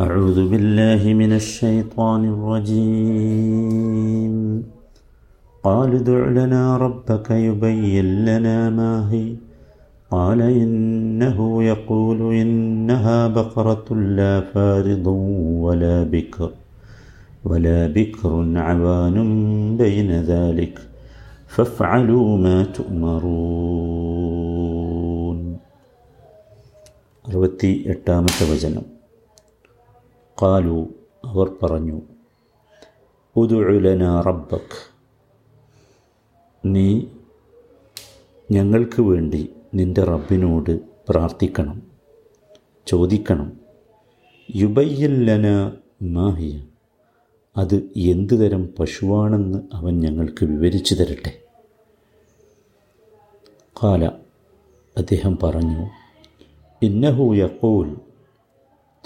أعوذ بالله من الشيطان الرجيم قالوا ادع لنا ربك يبين لنا ما هي قال إنه يقول إنها بقرة لا فارض ولا بكر ولا بكر عوان بين ذلك فافعلوا ما تؤمرون അറുപത്തി എട്ടാമത്തെ വചനം കാലു അവർ പറഞ്ഞു ഉദുലന റബ്ബക്. നീ ഞങ്ങൾക്ക് വേണ്ടി നിന്റെ റബ്ബിനോട് പ്രാർത്ഥിക്കണം ചോദിക്കണം. യുബയ്യല്ലന മാഹിയ അത് എന്തു തരം പശുവാണെന്ന് അവൻ ഞങ്ങൾക്ക് വിവരിച്ചു തരട്ടെ. കാല അദ്ദേഹം പറഞ്ഞു ഇന്നഹു യക്കൂൽ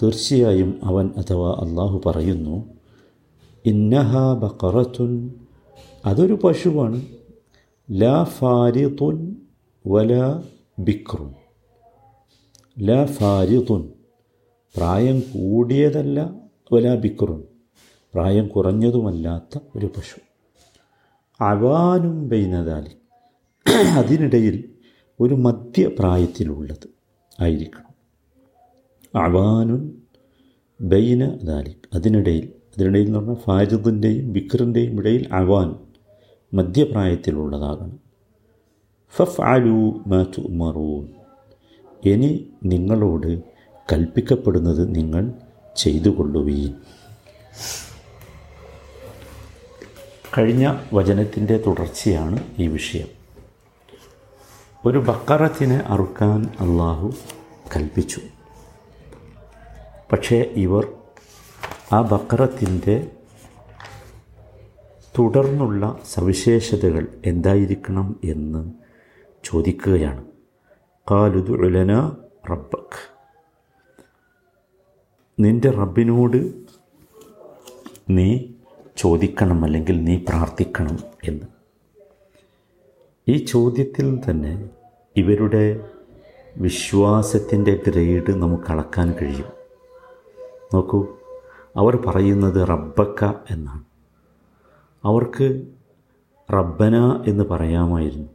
തീർച്ചയായും അവൻ അഥവാ അള്ളാഹു പറയുന്നു ഇന്നഹ ബക്കറത്തുൻ അതൊരു പശുവാണ് ലാ ഫാരിതുൻ വല ബിക്റുൻ. ലാ ഫാരിതുൻ പ്രായം കൂടിയതല്ല വല ബിക്രുൻ പ്രായം കുറഞ്ഞതുമല്ലാത്ത ഒരു പശു. അവാനും ബൈനദാലി അതിനിടയിൽ ഒരു മധ്യപ്രായത്തിലുള്ളത് ആയിരിക്കണം. അവാനുൻ ബൈന ദാലിക്. അതിനിടയിൽ അതിനിടയിൽ എന്ന് പറഞ്ഞാൽ ഫാജിദിന്റെയും ബിക്റിന്റെയും ഇടയിൽ അവാൻ മധ്യപ്രായത്തിലുള്ളതാകണം. ഫഫ് ആലു മാറ്റു മറൂൻ ഇനി നിങ്ങളോട് കൽപ്പിക്കപ്പെടുന്നത് നിങ്ങൾ ചെയ്തു കൊള്ളുകയും കഴിഞ്ഞ വചനത്തിന്റെ തുടർച്ചയാണ് ഈ വിഷയം. ഒരു ബക്കറത്തിനെ അറുക്കാൻ അള്ളാഹു കൽപ്പിച്ചു. പക്ഷേ ഇവർ ആ ബക്കറത്തിന്റെ തുടർന്നുള്ള സവിശേഷതകൾ എന്തായിരിക്കണം എന്ന് ചോദിക്കുകയാണ്. കാലുദുലന റബ്ബക്. നിന്റെ റബ്ബിനോട് നീ ചോദിക്കണം അല്ലെങ്കിൽ നീ പ്രാർത്ഥിക്കണം എന്ന്. ഈ ചോദ്യത്തിൽ തന്നെ ഇവരുടെ വിശ്വാസത്തിന്റെ ഗ്രേഡ് നമുക്ക് അളക്കാൻ കഴിയും. നോക്കൂ അവർ പറയുന്നത് റബ്ബക്ക എന്നാണ്. അവർക്ക് റബ്ബന എന്ന് പറയാമായിരുന്നു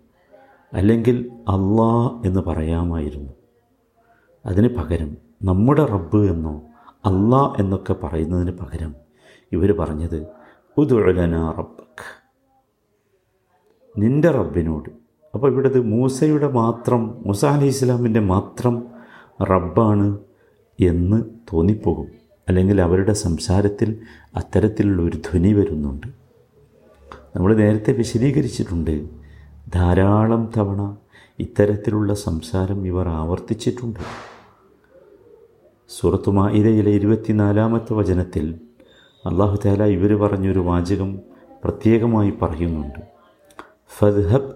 അല്ലെങ്കിൽ അള്ളാ എന്ന് പറയാമായിരുന്നു. അതിന് പകരം നമ്മുടെ റബ്ബ് എന്നോ അള്ളാ എന്നൊക്കെ പറയുന്നതിന് പകരം ഇവർ പറഞ്ഞത് ഉദുഴലന റബ്ബക്ക്. നിന്റെ റബ്ബിനോട്. അപ്പോൾ ഇവിടെ മൂസയുടെ മാത്രം മൂസ അലി ഇസ്ലാമിന്റെ മാത്രം റബ്ബാണ് എന്ന് തോന്നിപ്പോകും. അല്ലെങ്കിൽ അവരുടെ സംസാരത്തിൽ അത്തരത്തിലുള്ള ഒരു ധ്വനി വരുന്നുണ്ട് നമ്മൾ നേരത്തെ വിശദീകരിച്ചിട്ടുണ്ട് ധാരാളം തവണ ഇത്തരത്തിലുള്ള സംസാരം ഇവർ ആവർത്തിച്ചിട്ടുണ്ട് സുറത്തുമായിരയിലെ ഇരുപത്തിനാലാമത്തെ വചനത്തിൽ അള്ളാഹു താല ഇവർ പറഞ്ഞൊരു വാചകം പ്രത്യേകമായി പറയുന്നുണ്ട് ഫദ്ഹബ്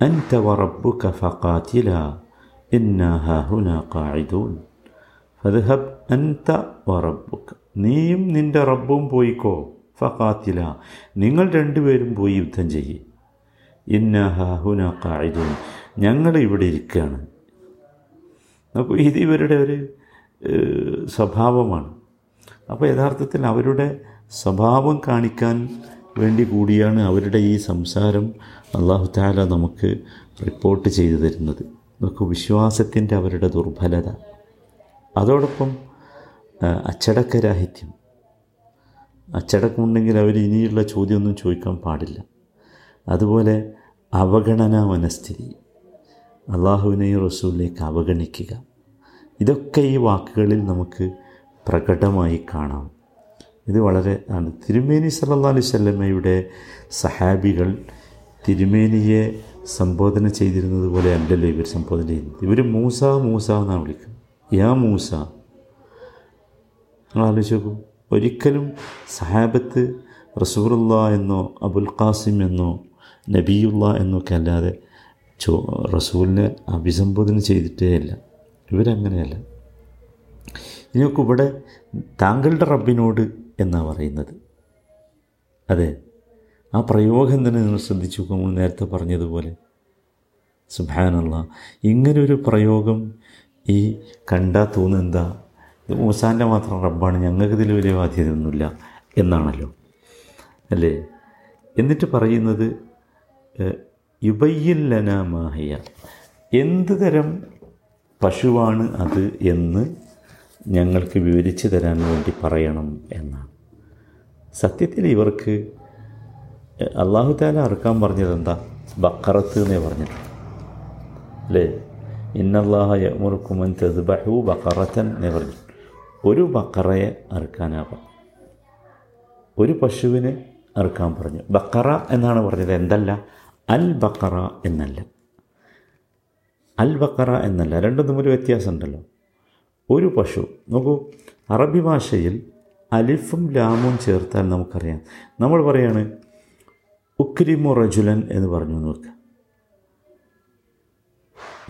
أنت وربك فقاتلا إنا هاهنا قاعدون فذهب അന്ത വറബുക്ക് നീയും നിന്റെ റബ്ബും പോയിക്കോ. ഫാത്തില നിങ്ങൾ രണ്ടുപേരും പോയി യുദ്ധം ചെയ്യ്. ഇന്ന ഹുന കായിദും ഞങ്ങൾ ഇവിടെ ഇരിക്കുകയാണ് അപ്പോൾ ഇത് ഇവരുടെ ഒരു സ്വഭാവമാണ്. അപ്പോൾ യഥാർത്ഥത്തിൽ അവരുടെ സ്വഭാവം കാണിക്കാൻ വേണ്ടി കൂടിയാണ് അവരുടെ ഈ സംസാരം അള്ളാഹു താല നമുക്ക് റിപ്പോർട്ട് ചെയ്തു തരുന്നത്. നമുക്ക് വിശ്വാസത്തിന്റെ അവരുടെ ദുർബലത. അതോടൊപ്പം അച്ചടക്കരാഹിത്യം അച്ചടക്കമുണ്ടെങ്കിൽ അവർ ഇനിയുള്ള ചോദ്യമൊന്നും ചോദിക്കാൻ പാടില്ല. അതുപോലെ അവഗണനാ മനസ്ഥിതി. അള്ളാഹുവിനെയും റസൂലിലേക്ക് അവഗണിക്കുക. ഇതൊക്കെ ഈ വാക്കുകളിൽ നമുക്ക് പ്രകടമായി കാണാം. ഇത് വളരെ ആണ്. തിരുമേനി സല്ലാ അലൈഹി സ്വല്ലമ്മയുടെ സഹാബികൾ തിരുമേനിയെ സംബോധന ചെയ്തിരുന്നത് പോലെ അല്ലല്ലോ ഇവർ സംബോധന ചെയ്യുന്നത്. ഇവർ മൂസ മൂസ എന്നാണ് വിളിക്കുന്നത്. യാ മൂസ നിങ്ങൾ ആലോചിച്ച് ഒരിക്കലും സഹാബത്ത് റസൂറുള്ള എന്നോ അബുൽ ഖാസിം എന്നോ നബിയുള്ള എന്നൊക്കെ അല്ലാതെ ചോ റസൂലിനെ അഭിസംബോധന ചെയ്തിട്ടേ അല്ല ഇവരങ്ങനെയല്ല. ഇനിയൊക്കെ ഇവിടെ താങ്കളുടെ റബ്ബിനോട് എന്നാണ് പറയുന്നത്? അതെ ആ പ്രയോഗം തന്നെ നിങ്ങൾ ശ്രദ്ധിച്ചു നമ്മൾ നേരത്തെ പറഞ്ഞതുപോലെ സുബാനുള്ള ഇങ്ങനൊരു പ്രയോഗം ഈ കണ്ടാൽ തോന്നുന്നത് എന്താ മൂസാന്റെ മാത്രം റബ്ബാണ്. ഞങ്ങൾക്ക് ഇതിൽ വലിയ ബാധ്യതയൊന്നുമില്ല എന്നാണല്ലോ. അല്ലേ? എന്നിട്ട് പറയുന്നത് യുബയ്യല്ലന മാഹിയ. എന്ത് തരം പശുവാണ് അത് എന്ന് ഞങ്ങൾക്ക് വിവരിച്ചു തരാൻ വേണ്ടി പറയണം എന്നാണ്. സത്യത്തിൽ ഇവർക്ക് അള്ളാഹു താല അറുക്കാൻ പറഞ്ഞത് എന്താ? ബക്കറത്ത് എന്നേ പറഞ്ഞത്. അല്ലേ? ഇന്നല്ലാഹ യമുറുക്കുമൻ തെതുബഹു ബക്കറത്തൻ എന്നേ പറഞ്ഞു ഒരു ബക്കറയെ അറുക്കാനാ ഒരു പശുവിനെ അറുക്കാൻ പറഞ്ഞു. ബക്കറ എന്നാണ് പറഞ്ഞത്. എന്തല്ല? അൽ ബക്കറ എന്നല്ല. അൽ ബക്കറ എന്നല്ല. രണ്ടും തമ്മിൽ വ്യത്യാസമുണ്ടല്ലോ. ഒരു പശു നോക്കൂ അറബി ഭാഷയിൽ അലിഫും ലാമും ചേർത്താൽ നമുക്കറിയാം. നമ്മൾ പറയാണ് ഉക്രിമു റജുലൻ എന്ന് പറഞ്ഞു നോക്കുക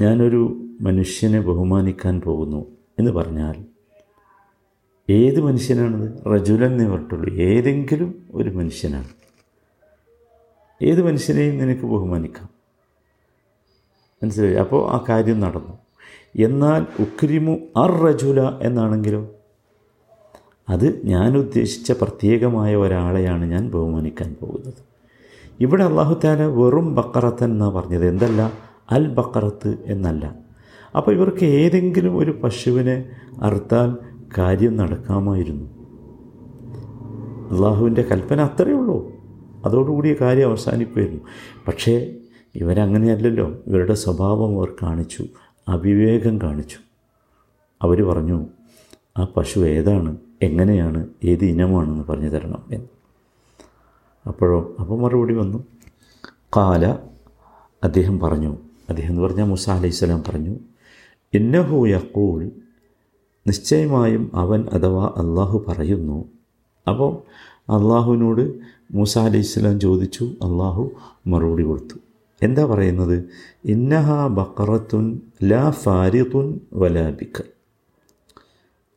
ഞാനൊരു മനുഷ്യനെ ബഹുമാനിക്കാൻ പോകുന്നു എന്ന് പറഞ്ഞാൽ ഏത് മനുഷ്യനാണത്? റജുലൻ പറഞ്ഞിട്ടുള്ളൂ. ഏതെങ്കിലും ഒരു മനുഷ്യനാണ്. ഏത് മനുഷ്യനെയും നിനക്ക് ബഹുമാനിക്കാം. മനസ്സിലായി? അപ്പോൾ ആ കാര്യം നടന്നു. എന്നാൽ ഉക്രിമു അർ റജുല എന്നാണെങ്കിലോ? അത് ഞാൻ ഉദ്ദേശിച്ച പ്രത്യേകമായ ഒരാളെയാണ് ഞാൻ ബഹുമാനിക്കാൻ പോകുന്നത്. ഇവിടെ അള്ളാഹു താല വെറും ബക്കറത്തൻ എന്നാണ് പറഞ്ഞത്. എന്തല്ല? അൽ ബക്കറത്ത് എന്നല്ല. അപ്പോൾ ഇവർക്ക് ഏതെങ്കിലും ഒരു പശുവിനെ അറുത്താൽ കാര്യം നടക്കാമായിരുന്നു. അള്ളാഹുവിന്റെ കൽപ്പന അത്രയേ ഉള്ളൂ. അതോടുകൂടിയ കാര്യം അവസാനിക്കുമായിരുന്നു പക്ഷേ ഇവരങ്ങനെയല്ലല്ലോ. ഇവരുടെ സ്വഭാവം അവർ കാണിച്ചു. അവിവേകം കാണിച്ചു. അവർ പറഞ്ഞു ആ പശു ഏതാണ്? എങ്ങനെയാണ്? ഏത് ഇനമാണെന്ന് പറഞ്ഞു തരണം എന്ന്. അപ്പോഴോ അപ്പം മറുപടി വന്നു. കാല അദ്ദേഹം പറഞ്ഞു. അദ്ദേഹം എന്ന് പറഞ്ഞാൽ മുസ അലൈഹി സ്വലാം പറഞ്ഞു ഇന്നഹു യക്കൂൽ നിശ്ചയമായും അവൻ അഥവാ അള്ളാഹു പറയുന്നു. അപ്പോൾ അള്ളാഹുവിനോട് മൂസ അലി ഇസ്ലാം ചോദിച്ചു അള്ളാഹു മറുപടി കൊടുത്തു. എന്താ പറയുന്നത്? ഇന്നഹ ബക്കറത്തുൻ ലാ ഫാരിതുൻ വലാ ബിക്കർ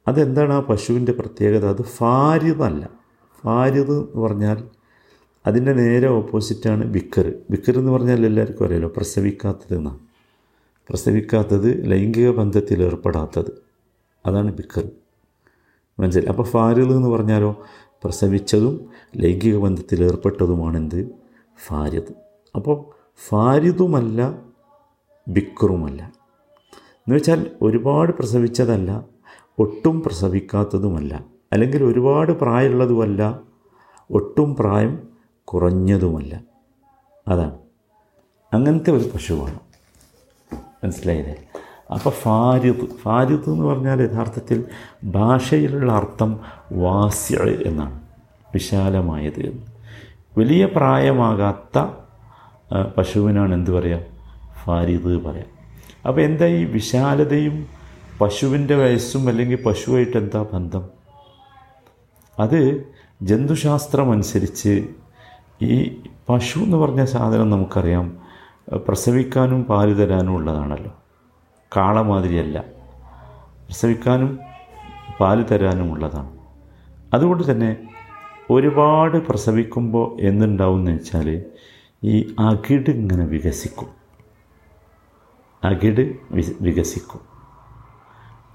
അതെന്താണ് ആ പശുവിന്റെ പ്രത്യേകത? അത് ഫാരിതല്ല ഫാരിത് എന്ന് പറഞ്ഞാൽ അതിന്റെ നേരെ ഓപ്പോസിറ്റാണ് ബിക്കർ ബിക്കർ എന്ന് പറഞ്ഞാൽ എല്ലാവർക്കും അറിയാലോ പ്രസവിക്കാത്തത് എന്നാണ്. പ്രസവിക്കാത്തത് ലൈംഗിക ബന്ധത്തിൽ ഏർപ്പെടാത്തത്. അതാണ് ബിക്കർ മനസ്സിലായി? അപ്പോൾ ഫാരിൽ എന്ന് പറഞ്ഞാലോ പ്രസവിച്ചതും ലൈംഗിക ബന്ധത്തിൽ ഏർപ്പെട്ടതുമാണെന്ത്? ഫാരിദ്. അപ്പോൾ ഫാരിദുമല്ല ബിക്കറുമല്ല. എന്ന് വെച്ചാൽ ഒരുപാട് പ്രസവിച്ചതല്ല ഒട്ടും പ്രസവിക്കാത്തതുമല്ല അല്ലെങ്കിൽ ഒരുപാട് പ്രായമുള്ളതുമല്ല ഒട്ടും പ്രായം കുറഞ്ഞതുമല്ല. അതാണ്. അങ്ങനത്തെ ഒരു പശുവാണ്. മനസ്സിലായില്ലേ? അപ്പോൾ ഫാരിദ് ഫാരിദ് എന്ന് പറഞ്ഞാൽ യഥാർത്ഥത്തിൽ ഭാഷയിലുള്ള അർത്ഥം വാസ്യ എന്നാണ് വിശാലമായത് എന്ന്. വലിയ പ്രായമാകാത്ത പശുവിനാണ് എന്ത് പറയുക ഫാരിദ് പറയാം. അപ്പോൾ എന്താ ഈ വിശാലതയും പശുവിന്റെ വയസ്സും അല്ലെങ്കിൽ പശുവായിട്ട് എന്താ ബന്ധം? അത് ജന്തുശാസ്ത്രം അനുസരിച്ച് ഈ പശു എന്ന് പറഞ്ഞ സാധനം നമുക്കറിയാം. പ്രസവിക്കാനും പാൽ തരാനും ഉള്ളതാണല്ലോ. കാള മാതിരിയല്ല. പ്രസവിക്കാനും പാൽ തരാനും ഉള്ളതാണ്. അതുകൊണ്ട് തന്നെ ഒരുപാട് പ്രസവിക്കുമ്പോൾ എന്തുണ്ടാവും എന്ന് വെച്ചാൽ ഈ അകിട് ഇങ്ങനെ വികസിക്കും. അകിട് വികസിക്കും.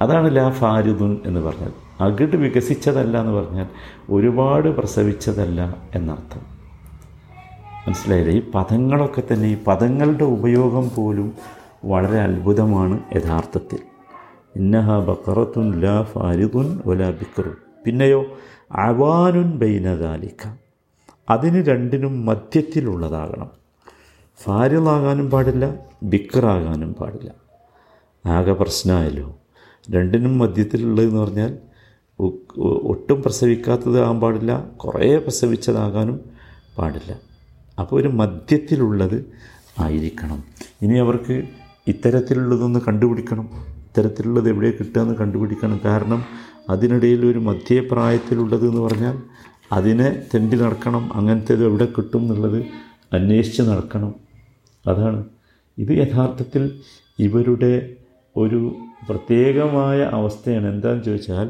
അതാണ് ലാ ഫാരിദുൻ എന്ന് പറഞ്ഞത്. അകിട് വികസിച്ചതല്ല എന്ന് പറഞ്ഞാൽ ഒരുപാട് പ്രസവിച്ചതല്ല എന്നർത്ഥം. മനസ്സിലായില്ലേ? ഈ പദങ്ങളൊക്കെ തന്നെ ഈ പദങ്ങളുടെ ഉപയോഗം പോലും വളരെ അത്ഭുതമാണ് യഥാർത്ഥത്തിൽ. ഇന്നഹ ബക്കറത്തുൻ ലാ ഫാരിദുൻ വലാ ബിക്കറുൻ പിന്നെയോ അവാനുൻ ബൈനദാലിക്ക അതിന് രണ്ടിനും മധ്യത്തിലുള്ളതാകണം. ഫാരിദാകാനും പാടില്ല ബിക്കറാകാനും പാടില്ല. ആകെ പ്രശ്നമായല്ലോ. രണ്ടിനും മധ്യത്തിലുള്ളതെന്ന് പറഞ്ഞാൽ ഒട്ടും പ്രസവിക്കാത്തതാകാൻ പാടില്ല കുറേ പ്രസവിച്ചതാകാനും പാടില്ല. അപ്പോൾ ഒരു മധ്യത്തിലുള്ളത് ആയിരിക്കണം. ഇനി അവർക്ക് ഇത്തരത്തിലുള്ളതൊന്ന് കണ്ടുപിടിക്കണം. ഇത്തരത്തിലുള്ളത് എവിടെ കിട്ടുകയെന്ന് കണ്ടുപിടിക്കണം. കാരണം അതിനിടയിൽ ഒരു മധ്യപ്രായത്തിലുള്ളത് എന്ന് പറഞ്ഞാൽ അതിനെ തെണ്ടി നടക്കണം. അങ്ങനത്തേത് എവിടെ കിട്ടും എന്നുള്ളത് അന്വേഷിച്ച് നടക്കണം. അതാണ്. ഇത് യഥാർത്ഥത്തിൽ ഇവരുടെ ഒരു പ്രത്യേകമായ അവസ്ഥയാണ്. എന്താണെന്ന് ചോദിച്ചാൽ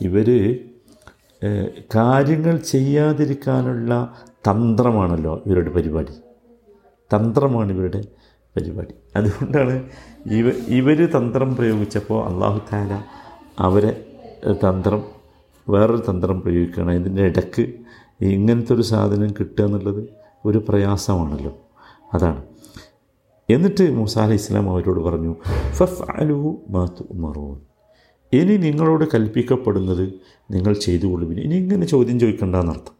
ഇവർ കാര്യങ്ങൾ ചെയ്യാതിരിക്കാനുള്ള തന്ത്രമാണല്ലോ ഇവരുടെ പരിപാടി. തന്ത്രമാണ് ഇവരുടെ പരിപാടി. അതുകൊണ്ടാണ് ഇവ ഇവർ തന്ത്രം പ്രയോഗിച്ചപ്പോൾ അള്ളാഹു താല അവരെ തന്ത്രം വേറൊരു തന്ത്രം പ്രയോഗിക്കുകയാണ്. ഇതിന്റെ ഇടയ്ക്ക് ഇങ്ങനത്തെ ഒരു സാധനം കിട്ടുക എന്നുള്ളത് ഒരു പ്രയാസമാണല്ലോ. അതാണ്. എന്നിട്ട് മൂസ അലി ഇസ്ലാം അവരോട് പറഞ്ഞു ഫഫ് അലു മാത്തു ഉമറൂൻ ഇനി നിങ്ങളോട് കൽപ്പിക്കപ്പെടുന്നത് നിങ്ങൾ ചെയ്തുകൊള്ളുവിൻ ഇനി ഇങ്ങനെ ചോദ്യം ചോദിക്കേണ്ടെന്നർത്ഥം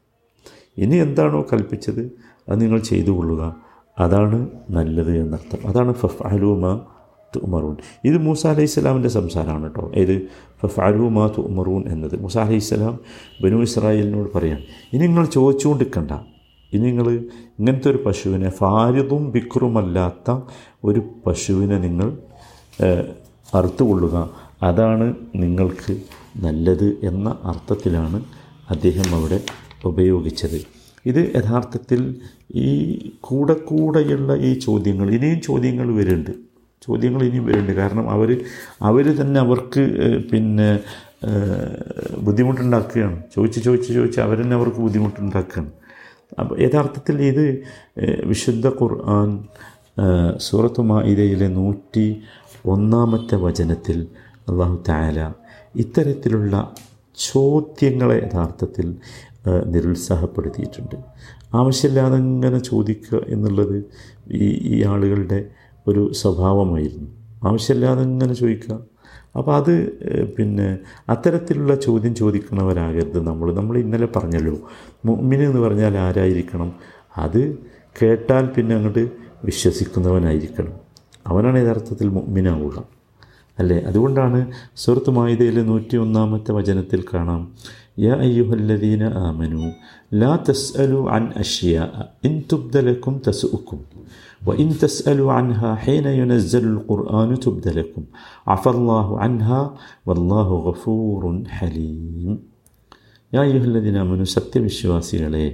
ഇനി എന്താണോ കൽപ്പിച്ചത് അത് നിങ്ങൾ ചെയ്തു കൊള്ളുക. അതാണ് നല്ലത് എന്നർത്ഥം. അതാണ് ഫഫ് അലൂമ തുമറൂൻ ഇത് മൂസ അലൈഹി സ്വലാമിന്റെ സംസാരമാണ് കേട്ടോ ഏത് ഫഫ് അലൂമ തുമറൂൻ എന്നത് മൂസ അലൈഹി സ്വലാം ബനു ഇസ്രായേലിനോട് പറയാം ഇനി നിങ്ങൾ ചോദിച്ചുകൊണ്ടിരിക്കണ്ട ഇനി നിങ്ങൾ ഇങ്ങനത്തെ ഒരു പശുവിനെ ഫാരിതും ബിക്രുമല്ലാത്ത ഒരു പശുവിനെ നിങ്ങൾ അറുത്തുകൊള്ളുക. അതാണ് നിങ്ങൾക്ക് നല്ലത് എന്ന അർത്ഥത്തിലാണ് അദ്ദേഹം അവിടെ ഉപയോഗിച്ചത്. ഇത് യഥാർത്ഥത്തിൽ ഈ കൂടെ കൂടെയുള്ള ഈ ചോദ്യങ്ങൾ ഇനിയും ചോദ്യങ്ങൾ വരുന്നുണ്ട്. ചോദ്യങ്ങൾ ഇനിയും വരുന്നുണ്ട്. കാരണം അവർ അവർ തന്നെ അവർക്ക് പിന്നെ ബുദ്ധിമുട്ടുണ്ടാക്കുകയാണ്. ചോദിച്ച് ചോദിച്ച് ചോദിച്ച് അവർ തന്നെ അവർക്ക് ബുദ്ധിമുട്ടുണ്ടാക്കുകയാണ്. അപ്പോൾ യഥാർത്ഥത്തിൽ ഇത് വിശുദ്ധ ഖുർആൻ സൂറത്ത് മായിദയിലെ നൂറ്റി ഒന്നാമത്തെ വചനത്തിൽ അള്ളാഹു താല ഇത്തരത്തിലുള്ള ചോദ്യങ്ങളെ യഥാർത്ഥത്തിൽ നിരുത്സാഹപ്പെടുത്തിയിട്ടുണ്ട്. ആവശ്യമില്ലാതെ ഇങ്ങനെ ചോദിക്കുക എന്നുള്ളത് ഈ ഈ ആളുകളുടെ ഒരു സ്വഭാവമായിരുന്നു. ആവശ്യമില്ലാതെ ഇങ്ങനെ ചോദിക്കുക. അപ്പോൾ അത് പിന്നെ അത്തരത്തിലുള്ള ചോദ്യം ചോദിക്കുന്നവരാകരുത് നമ്മൾ. നമ്മൾ ഇന്നലെ പറഞ്ഞല്ലോ മുമ്മിന് എന്ന് പറഞ്ഞാൽ ആരായിരിക്കണം? അത് കേട്ടാൽ പിന്നെ അങ്ങോട്ട് വിശ്വസിക്കുന്നവനായിരിക്കണം. അവനാണ് യഥാർത്ഥത്തിൽ മുമ്മിനാവുക അല്ലേ? അതുകൊണ്ടാണ് സുഹൃത്ത് മായുതയിലെ നൂറ്റി ഒന്നാമത്തെ വചനത്തിൽ കാണാം യാ അയ്യുഹല്ലദീന ആമനു ലാ തസ്അലു അൻ അഷ്യ ഇൻ തുബ്ദലക്കും തസുക്കും وإن تسألوا عنها حين ينزل القرآن تبد لكم عفى الله عنها والله غفور حليم يا أيها الذين آمنوا സത്യ വിശ്വാസികളെ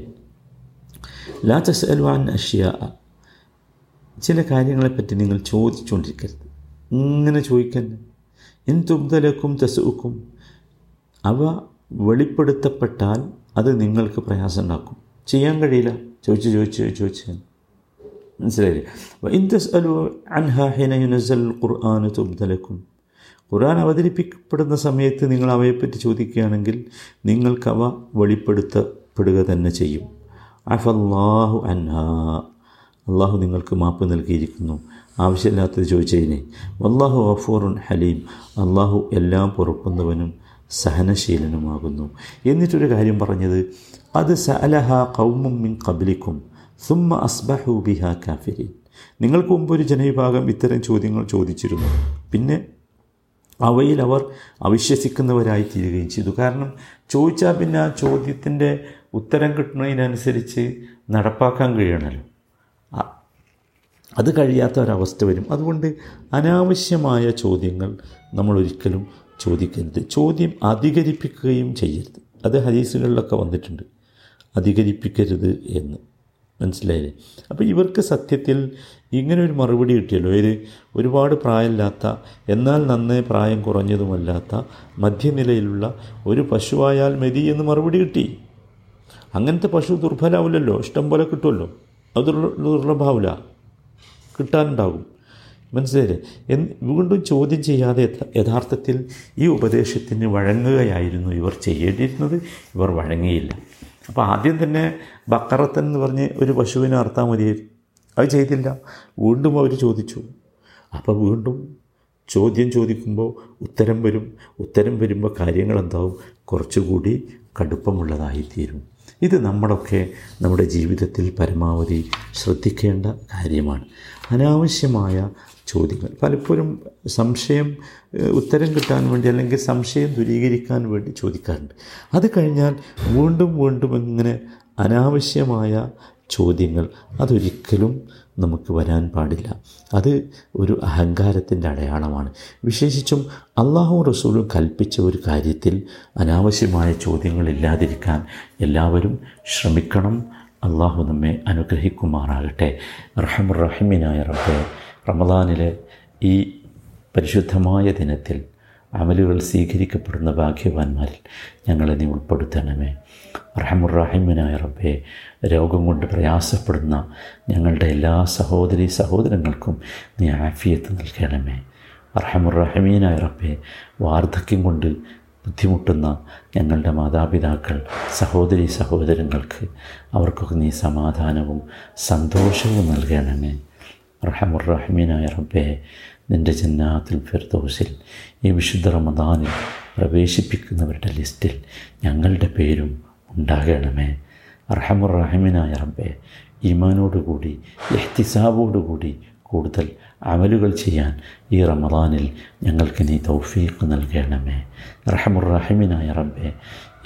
ലാ തസ്അലു അൻ അഷ്യ ചില കാര്യങ്ങളെപ്പറ്റി നിങ്ങൾ ചോദിച്ചുകൊണ്ടിരിക്കരുത് ഇങ്ങനെ ചോദിക്കാൻ ഇൻ തുബ്ദലക്കും തസുക്കും അവ വെളിപ്പെടുത്തപ്പെട്ടാൽ അത് നിങ്ങൾക്ക് പ്രയാസം ഉണ്ടാക്കും ചെയ്യാൻ കഴിയില്ല. ചോദിച്ച് ചോദിച്ച് ചോദിച്ച്. മനസ്സിലായില്ലേ? ഇൻ അലു ഖുർആൻ തുബ്ദലക്കും ഖുർആൻ അവതരിപ്പിക്കപ്പെടുന്ന സമയത്ത് നിങ്ങൾ അവയെപ്പറ്റി ചോദിക്കുകയാണെങ്കിൽ നിങ്ങൾക്ക് അവ വെളിപ്പെടുത്തപ്പെടുക തന്നെ ചെയ്യും. അഫല്ലാഹു അൻഹാ. അള്ളാഹു നിങ്ങൾക്ക് മാപ്പ് നൽകിയിരിക്കുന്നു. ആവശ്യമില്ലാത്തത് ചോദിച്ചതിനെ. വല്ലാഹു ഗഫൂറുൻ ഹലീം. അള്ളാഹു എല്ലാം പൊറുക്കുന്നവനും സഹനശീലനുമാകുന്നു. എന്നിട്ടൊരു കാര്യം പറഞ്ഞത് അത് സഅലഹ കൗമും മിൻ കബലിക്കും സുമ്മ അസ്ബഹു ബിഹ കാഫിരി നിങ്ങൾക്ക് മുമ്പ് ഒരു ജനവിഭാഗം ഇത്തരം ചോദ്യങ്ങൾ ചോദിച്ചിരുന്നു. പിന്നെ അവയിൽ അവർ അവിശ്വസിക്കുന്നവരായി തീരുകയും ചെയ്തു. കാരണം ചോദിച്ചാൽ പിന്നെ ആ ചോദ്യത്തിന്റെ ഉത്തരം കിട്ടുന്നതിനനുസരിച്ച് നടപ്പാക്കാൻ കഴിയണമല്ലോ അത് കഴിയാത്ത ഒരവസ്ഥ വരും. അതുകൊണ്ട് അനാവശ്യമായ ചോദ്യങ്ങൾ നമ്മൾ ഒരിക്കലും ചോദിക്കരുത് ചോദ്യം അധികരിപ്പിക്കുകയും ചെയ്യരുത്. അത് ഹദീസുകളിലൊക്കെ വന്നിട്ടുണ്ട്. അധികരിപ്പിക്കരുത് എന്ന്. മനസ്സിലായില്ലേ? അപ്പോൾ ഇവർക്ക് സത്യത്തിൽ ഇങ്ങനെ ഒരു മറുപടി കിട്ടിയല്ലോ. ഇത് ഒരുപാട് പ്രായമില്ലാത്ത എന്നാൽ നന്നേ പ്രായം കുറഞ്ഞതുമല്ലാത്ത മധ്യനിലയിലുള്ള ഒരു പശുവായാൽ മതി എന്ന് മറുപടി കിട്ടി. അങ്ങനത്തെ പശു ദുർബലാവില്ലല്ലോ. ഇഷ്ടം പോലെ കിട്ടുമല്ലോ. അത് ദുർലഭാവില്ല. കിട്ടാനുണ്ടാകും. മനസ്സിലായില്ലേ? എന്ന് വീണ്ടും ചോദ്യം ചെയ്യാതെ യഥാർത്ഥത്തിൽ ഈ ഉപദേശത്തിന് വഴങ്ങുകയായിരുന്നു ഇവർ ചെയ്യേണ്ടിയിരുന്നത്. ഇവർ വഴങ്ങിയില്ല. അപ്പോൾ ആദ്യം തന്നെ ബക്കറത്തൻ എന്ന് പറഞ്ഞ് ഒരു പശുവിനെ അർത്താൽ മതിയായിരുന്നു അത് ചെയ്തില്ല. വീണ്ടും അവർ ചോദിച്ചു. അപ്പോൾ വീണ്ടും ചോദ്യം ചോദിക്കുമ്പോൾ ഉത്തരം വരും. ഉത്തരം വരുമ്പോൾ കാര്യങ്ങൾ എന്താവും കുറച്ചുകൂടി കടുപ്പമുള്ളതായിത്തീരും. ഇത് നമ്മളൊക്കെ നമ്മുടെ ജീവിതത്തിൽ പരമാവധി ശ്രദ്ധിക്കേണ്ട കാര്യമാണ്. അനാവശ്യമായ ചോദ്യങ്ങൾ. പലപ്പോഴും സംശയം ഉത്തരം കിട്ടാൻ വേണ്ടി അല്ലെങ്കിൽ സംശയം ദൂരീകരിക്കാൻ വേണ്ടി ചോദിക്കാറുണ്ട്. അത് കഴിഞ്ഞാൽ വീണ്ടും വീണ്ടും ഇങ്ങനെ അനാവശ്യമായ ചോദ്യങ്ങൾ അതൊരിക്കലും നമുക്ക് വരാൻ പാടില്ല. അത് ഒരു അഹങ്കാരത്തിന്റെ അടയാളമാണ്. വിശേഷിച്ചും അള്ളാഹു റസൂലും കൽപ്പിച്ച ഒരു കാര്യത്തിൽ അനാവശ്യമായ ചോദ്യങ്ങളില്ലാതിരിക്കാൻ എല്ലാവരും ശ്രമിക്കണം. അള്ളാഹു നമ്മെ അനുഗ്രഹിക്കുമാറാകട്ടെ. റഹമുറഹിമിനായ റബ്ബെ റമദാനിലെ ഈ പരിശുദ്ധമായ ദിനത്തിൽ അമലുകൾ സ്വീകരിക്കപ്പെടുന്ന ഭാഗ്യവാന്മാരിൽ ഞങ്ങളെ നീ ഉൾപ്പെടുത്തണമേ. റഹമുറാഹിമിനായ റബ്ബെ രോഗം കൊണ്ട് പ്രയാസപ്പെടുന്ന ഞങ്ങളുടെ എല്ലാ സഹോദരി സഹോദരങ്ങൾക്കും നീ ആഫിയത്ത് നൽകണമേ. റഹമുറഹമീനായ റബ്ബെ വാർദ്ധക്യം കൊണ്ട് ബുദ്ധിമുട്ടുന്ന ഞങ്ങളുടെ മാതാപിതാക്കൾ സഹോദരി സഹോദരങ്ങൾക്ക് അവർക്കൊക്കെ നീ സമാധാനവും സന്തോഷവും നൽകണമേ. റഹമുറഹമീനായ റബ്ബെ നിന്റെ ജന്നാത്തിൽ ഫിർദോസിൽ ഈ വിശുദ്ധ റമദാനിൽ പ്രവേശിപ്പിക്കുന്നവരുടെ ലിസ്റ്റിൽ ഞങ്ങളുടെ പേരും ഉണ്ടാകണമേ. അർഹമുറഹിമിനായ റബ്ബെ ഈമാനോടുകൂടി എഹ്തിസാബോടുകൂടി കൂടുതൽ അമലുകൾ ചെയ്യാൻ ഈ റമദാനിൽ ഞങ്ങൾക്ക് നീ തൗഫീഖ് നൽകണമേ. റഹമുറഹിമിനായ റബ്ബെ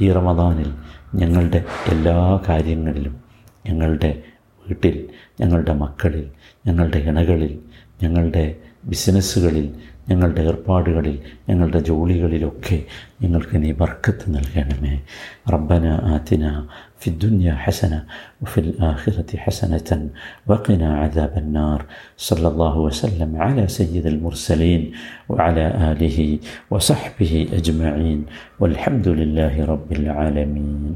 ഈ റമദാനിൽ ഞങ്ങളുടെ എല്ലാ കാര്യങ്ങളിലും ഞങ്ങളുടെ വീട്ടിൽ ഞങ്ങളുടെ മക്കളിൽ ഞങ്ങളുടെ ഇണകളിൽ ഞങ്ങളുടെ ബിസിനസ്സുകളിൽ ഞങ്ങളുടെ ഏർപ്പാടുകളിൽ ഞങ്ങളുടെ ജോലികളിലൊക്കെ ഞങ്ങൾക്ക് നീ ബർക്കത്ത് നൽകണമേ റബ്ബന ആത്തിന في الدنيا حسنة وفي الآخرة حسنة وقنا عذاب النار صلى الله وسلم على سيد المرسلين وعلى آله وصحبه أجمعين والحمد لله رب العالمين